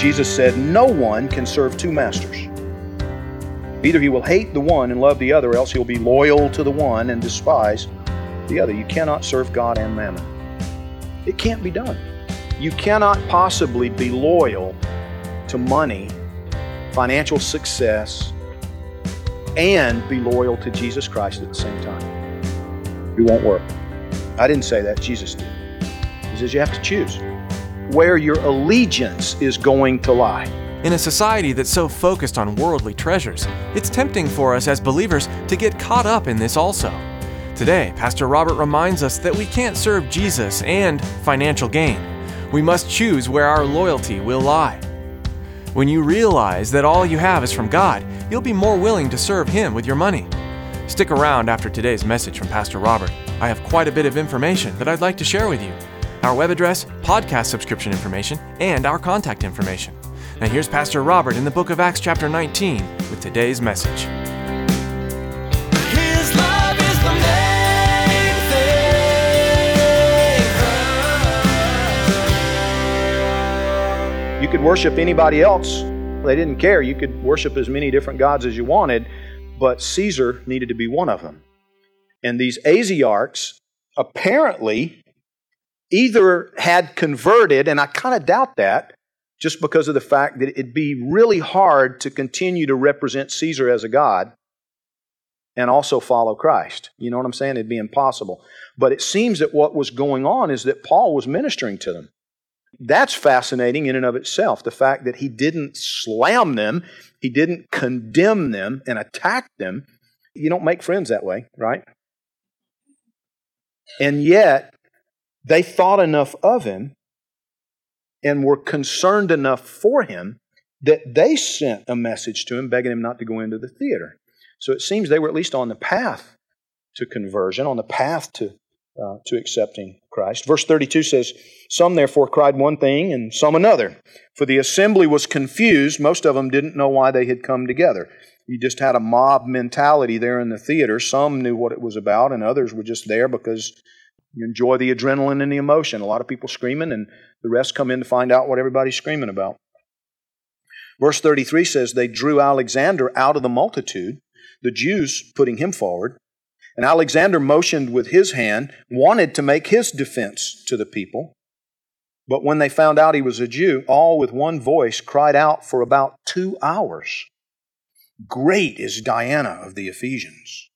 Jesus said, No one can serve two masters. Either he will hate the one and love the other, or else he'll be loyal to the one and despise the other. You cannot serve God and mammon. It can't be done. You cannot possibly be loyal to money, financial success, and be loyal to Jesus Christ at the same time. It won't work. I didn't say that, Jesus did. He says you have to choose where your allegiance is going to lie. In a society that's so focused on worldly treasures, it's tempting for us as believers to get caught up in this also. Today, Pastor Robert reminds us that we can't serve Jesus and financial gain. We must choose where our loyalty will lie. When you realize that all you have is from God, you'll be more willing to serve Him with your money. Stick around after today's message from Pastor Robert. I have quite a bit of information that I'd like to share with you our web address, podcast subscription information, and our contact information. Now, here's Pastor Robert in the book of Acts, chapter 19, with today's message. His love is the main thing. You could worship anybody else. They didn't care. You could worship as many different gods as you wanted, but Caesar needed to be one of them. And these Asiarchs apparently either had converted, and I kind of doubt that, just because of the fact that it'd be really hard to continue to represent Caesar as a god and also follow Christ. You know what I'm saying? It'd be impossible. But it seems that what was going on is that Paul was ministering to them. That's fascinating in and of itself. The fact that he didn't slam them, he didn't condemn them and attack them. You don't make friends that way, right? And yet, they thought enough of him and were concerned enough for him that they sent a message to him begging him not to go into the theater. So it seems they were at least on the path to conversion, on the path to, uh, to accepting Christ. Verse 32 says, Some therefore cried one thing and some another. For the assembly was confused. Most of them didn't know why they had come together. You just had a mob mentality there in the theater. Some knew what it was about, and others were just there because you enjoy the adrenaline and the emotion. A lot of people screaming, and the rest come in to find out what everybody's screaming about. Verse 33 says, They drew Alexander out of the multitude, the Jews putting him forward. And Alexander motioned with his hand, wanted to make his defense to the people. But when they found out he was a Jew, all with one voice cried out for about two hours Great is Diana of the Ephesians.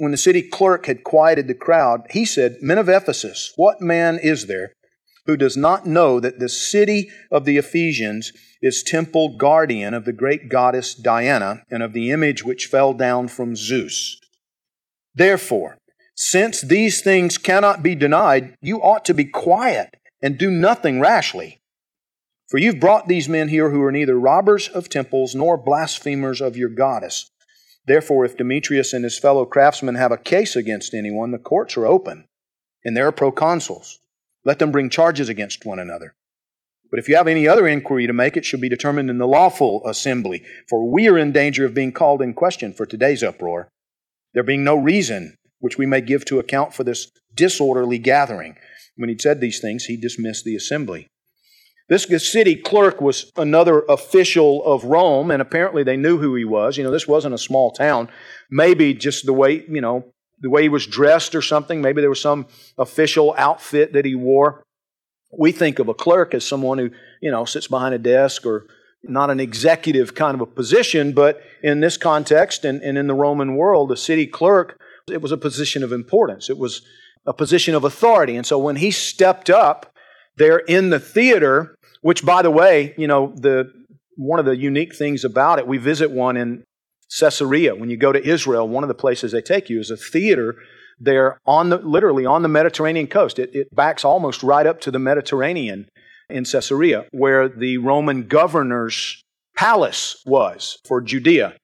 When the city clerk had quieted the crowd, he said, Men of Ephesus, what man is there who does not know that the city of the Ephesians is temple guardian of the great goddess Diana and of the image which fell down from Zeus? Therefore, since these things cannot be denied, you ought to be quiet and do nothing rashly. For you've brought these men here who are neither robbers of temples nor blasphemers of your goddess. Therefore, if Demetrius and his fellow craftsmen have a case against anyone, the courts are open, and there are proconsuls. Let them bring charges against one another. But if you have any other inquiry to make, it should be determined in the lawful assembly, for we are in danger of being called in question for today's uproar, there being no reason which we may give to account for this disorderly gathering. When he'd said these things, he dismissed the assembly. This city clerk was another official of Rome, and apparently they knew who he was. You know, this wasn't a small town. Maybe just the way, you know, the way he was dressed or something. Maybe there was some official outfit that he wore. We think of a clerk as someone who, you know, sits behind a desk or not an executive kind of a position, but in this context and, and in the Roman world, the city clerk, it was a position of importance. It was a position of authority. And so when he stepped up, They're in the theater, which, by the way, you know, the, one of the unique things about it, we visit one in Caesarea. When you go to Israel, one of the places they take you is a theater there on the, literally on the Mediterranean coast. It, it backs almost right up to the Mediterranean in Caesarea, where the Roman governor's palace was for Judea.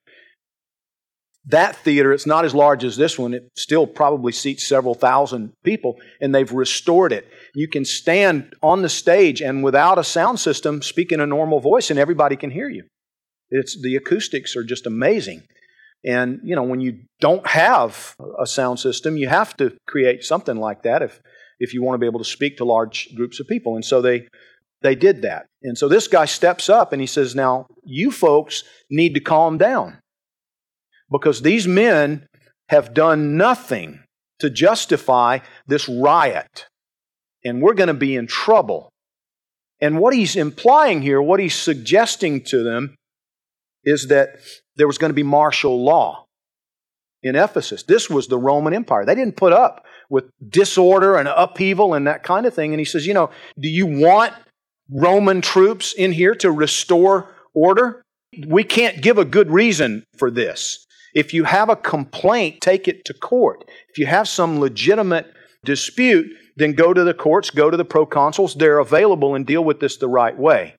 That theater, it's not as large as this one. It still probably seats several thousand people, and they've restored it. You can stand on the stage and without a sound system speak in a normal voice, and everybody can hear you. It's, the acoustics are just amazing. And, you know, when you don't have a sound system, you have to create something like that if, if you want to be able to speak to large groups of people. And so they, they did that. And so this guy steps up and he says, Now, you folks need to calm down because these men have done nothing to justify this riot. And we're going to be in trouble. And what he's implying here, what he's suggesting to them, is that there was going to be martial law in Ephesus. This was the Roman Empire. They didn't put up with disorder and upheaval and that kind of thing. And he says, You know, do you want Roman troops in here to restore order? We can't give a good reason for this. If you have a complaint, take it to court. If you have some legitimate dispute, then go to the courts, go to the proconsuls. They're available and deal with this the right way.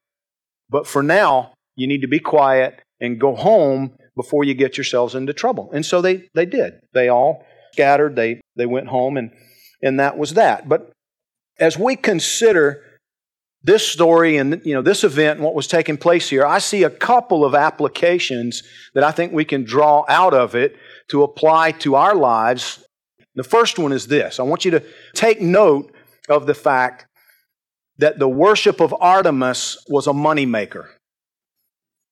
But for now, you need to be quiet and go home before you get yourselves into trouble. And so they, they did. They all scattered, they, they went home, and, and that was that. But as we consider this story and you know this event and what was taking place here i see a couple of applications that i think we can draw out of it to apply to our lives the first one is this. I want you to take note of the fact that the worship of artemis was a moneymaker.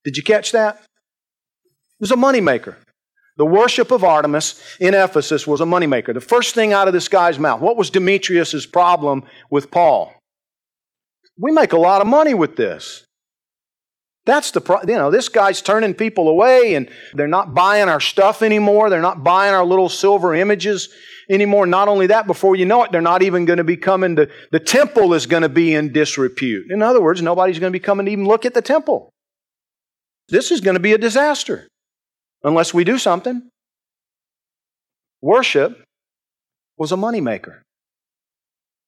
Did you catch that? It was a moneymaker. The worship of artemis in ephesus was a moneymaker. The first thing out of this guy's mouth what was demetrius's problem with paul? We make a lot of money with this. That's the pro- you know this guy's turning people away and they're not buying our stuff anymore. They're not buying our little silver images anymore. Not only that, before you know it, they're not even going to be coming to the temple is going to be in disrepute. In other words, nobody's going to be coming to even look at the temple. This is going to be a disaster unless we do something. Worship was a moneymaker.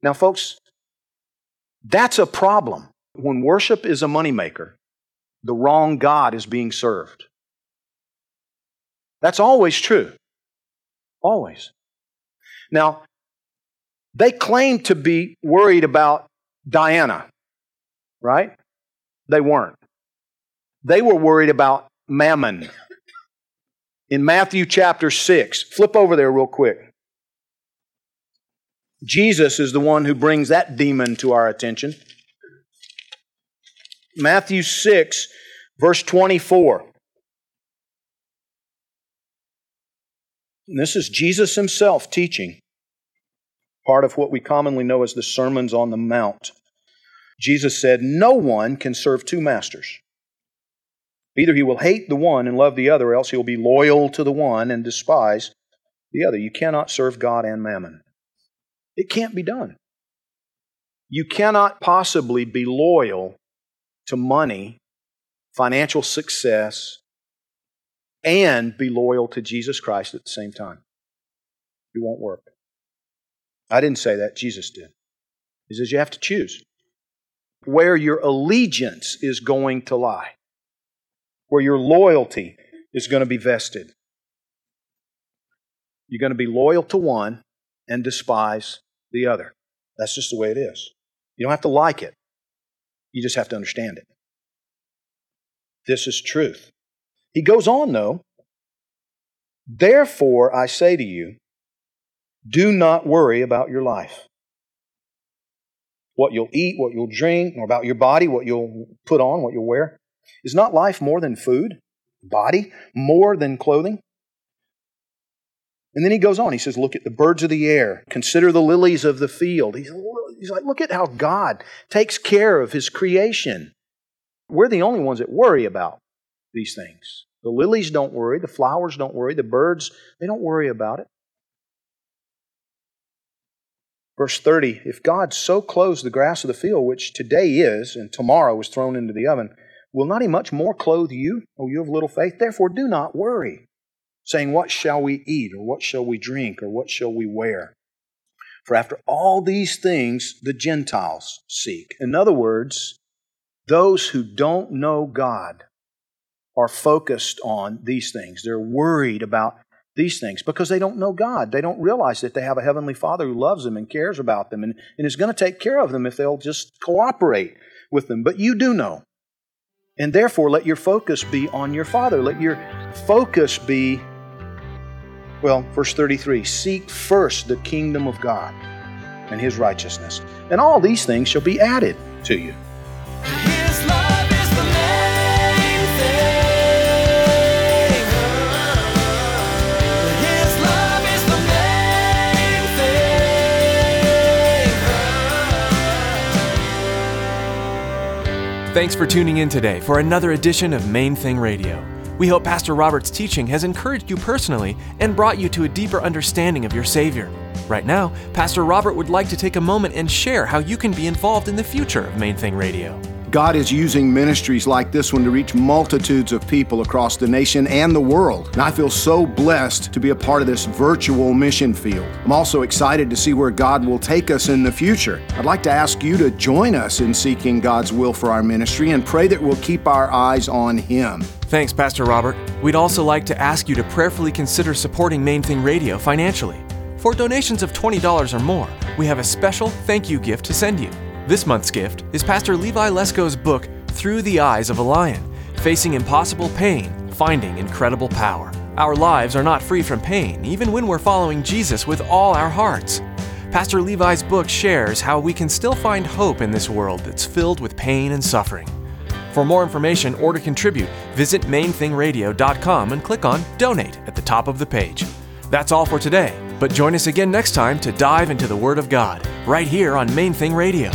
Now, folks, that's a problem. When worship is a moneymaker, the wrong God is being served. That's always true. Always. Now, they claim to be worried about Diana, right? They weren't. They were worried about mammon. In Matthew chapter 6, flip over there real quick. Jesus is the one who brings that demon to our attention. Matthew 6, verse 24. And this is Jesus himself teaching, part of what we commonly know as the Sermons on the Mount. Jesus said, No one can serve two masters. Either he will hate the one and love the other, or else he will be loyal to the one and despise the other. You cannot serve God and mammon. It can't be done. You cannot possibly be loyal to money, financial success, and be loyal to Jesus Christ at the same time. It won't work. I didn't say that, Jesus did. He says you have to choose where your allegiance is going to lie, where your loyalty is going to be vested. You're going to be loyal to one and despise the other. That's just the way it is. You don't have to like it, you just have to understand it. This is truth. He goes on, though. Therefore, I say to you, do not worry about your life. What you'll eat, what you'll drink, or about your body, what you'll put on, what you'll wear. Is not life more than food? Body more than clothing? And then he goes on. He says, Look at the birds of the air. Consider the lilies of the field. He's, he's like, Look at how God takes care of his creation. We're the only ones that worry about these things. The lilies don't worry. The flowers don't worry. The birds, they don't worry about it. Verse 30 If God so clothes the grass of the field, which today is, and tomorrow is thrown into the oven, will not He much more clothe you, O you of little faith? Therefore, do not worry, saying, What shall we eat, or what shall we drink, or what shall we wear? For after all these things the Gentiles seek. In other words, those who don't know God are focused on these things. They're worried about these things because they don't know God. They don't realize that they have a Heavenly Father who loves them and cares about them and, and is going to take care of them if they'll just cooperate with them. But you do know. And therefore, let your focus be on your Father. Let your focus be, well, verse 33 seek first the kingdom of God and His righteousness, and all these things shall be added to you. His love is the main thing. His love is the main thing. Thanks for tuning in today for another edition of Main Thing Radio. We hope Pastor Robert's teaching has encouraged you personally and brought you to a deeper understanding of your Savior. Right now, Pastor Robert would like to take a moment and share how you can be involved in the future of Main Thing Radio. God is using ministries like this one to reach multitudes of people across the nation and the world. And I feel so blessed to be a part of this virtual mission field. I'm also excited to see where God will take us in the future. I'd like to ask you to join us in seeking God's will for our ministry and pray that we'll keep our eyes on Him. Thanks, Pastor Robert. We'd also like to ask you to prayerfully consider supporting Main Thing Radio financially. For donations of $20 or more, we have a special thank you gift to send you. This month's gift is Pastor Levi Lusko's book, Through the Eyes of a Lion Facing Impossible Pain, Finding Incredible Power. Our lives are not free from pain, even when we're following Jesus with all our hearts. Pastor Levi's book shares how we can still find hope in this world that's filled with pain and suffering. For more information or to contribute, visit mainthingradio.com and click on Donate at the top of the page. That's all for today, but join us again next time to dive into the Word of God, right here on Main Thing Radio.